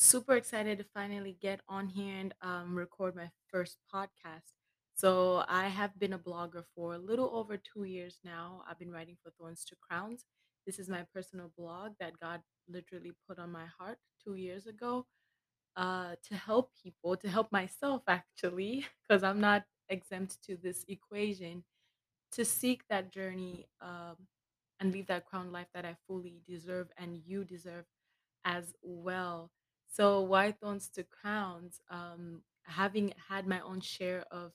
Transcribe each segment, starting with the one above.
Super excited to finally get on here and um, record my first podcast. So, I have been a blogger for a little over two years now. I've been writing for Thorns to Crowns. This is my personal blog that God literally put on my heart two years ago uh, to help people, to help myself actually, because I'm not exempt to this equation to seek that journey um, and leave that crown life that I fully deserve and you deserve as well. So, why thorns to crowns? Um, having had my own share of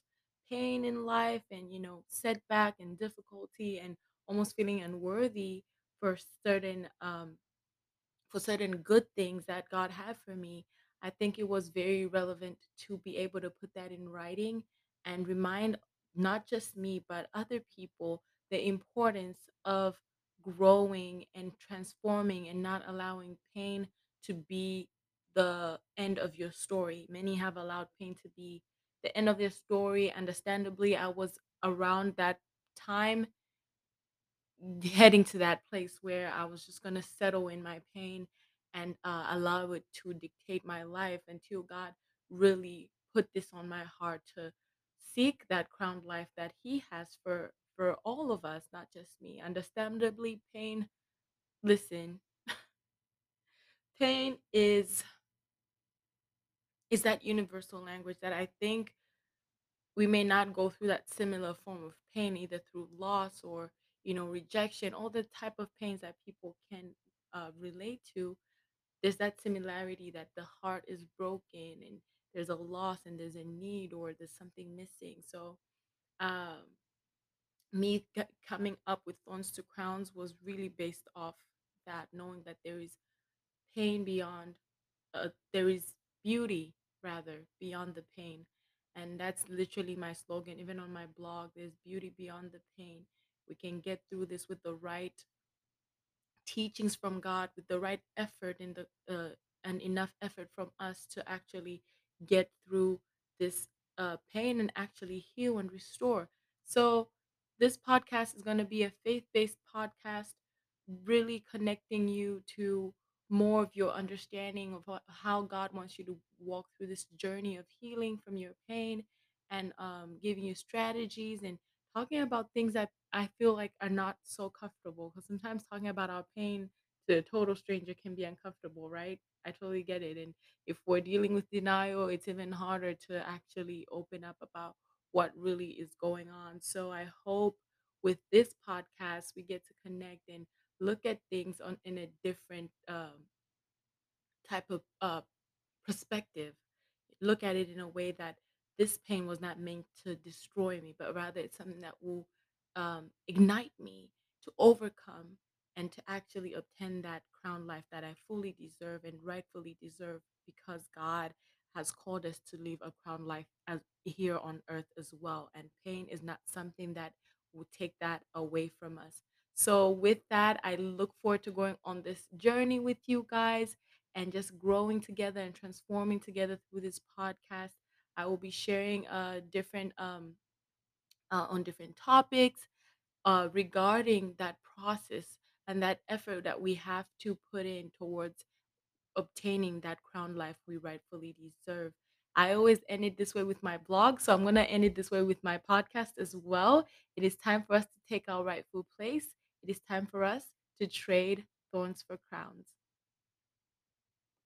pain in life and, you know, setback and difficulty and almost feeling unworthy for certain um, for certain good things that God had for me, I think it was very relevant to be able to put that in writing and remind not just me, but other people the importance of growing and transforming and not allowing pain to be the end of your story. Many have allowed pain to be the end of their story. Understandably, I was around that time heading to that place where I was just gonna settle in my pain and uh, allow it to dictate my life until God really put this on my heart to seek that crowned life that He has for for all of us, not just me. Understandably, pain. Listen, pain is is that universal language that I think we may not go through that similar form of pain either through loss or you know rejection all the type of pains that people can uh, relate to there's that similarity that the heart is broken and there's a loss and there's a need or there's something missing. So um me c- coming up with thorns to crowns was really based off that knowing that there is pain beyond uh, there is beauty rather beyond the pain and that's literally my slogan even on my blog there's beauty beyond the pain we can get through this with the right teachings from God with the right effort and the uh, and enough effort from us to actually get through this uh, pain and actually heal and restore. So this podcast is going to be a faith-based podcast, really connecting you to more of your understanding of how God wants you to walk through this journey of healing from your pain and um, giving you strategies and talking about things that I feel like are not so comfortable because sometimes talking about our pain to a total stranger can be uncomfortable, right? I totally get it. And if we're dealing with denial, it's even harder to actually open up about what really is going on. So I hope with this podcast we get to connect and look at things on in a different um, type of uh, perspective look at it in a way that this pain was not meant to destroy me, but rather it's something that will um, ignite me to overcome and to actually obtain that crown life that I fully deserve and rightfully deserve because God has called us to live a crown life as here on earth as well. And pain is not something that will take that away from us. So, with that, I look forward to going on this journey with you guys and just growing together and transforming together through this podcast. I will be sharing uh, different um, uh, on different topics uh, regarding that process and that effort that we have to put in towards obtaining that crown life we rightfully deserve. I always end it this way with my blog, so I'm going to end it this way with my podcast as well. It is time for us to take our rightful place. It is time for us to trade thorns for crowns.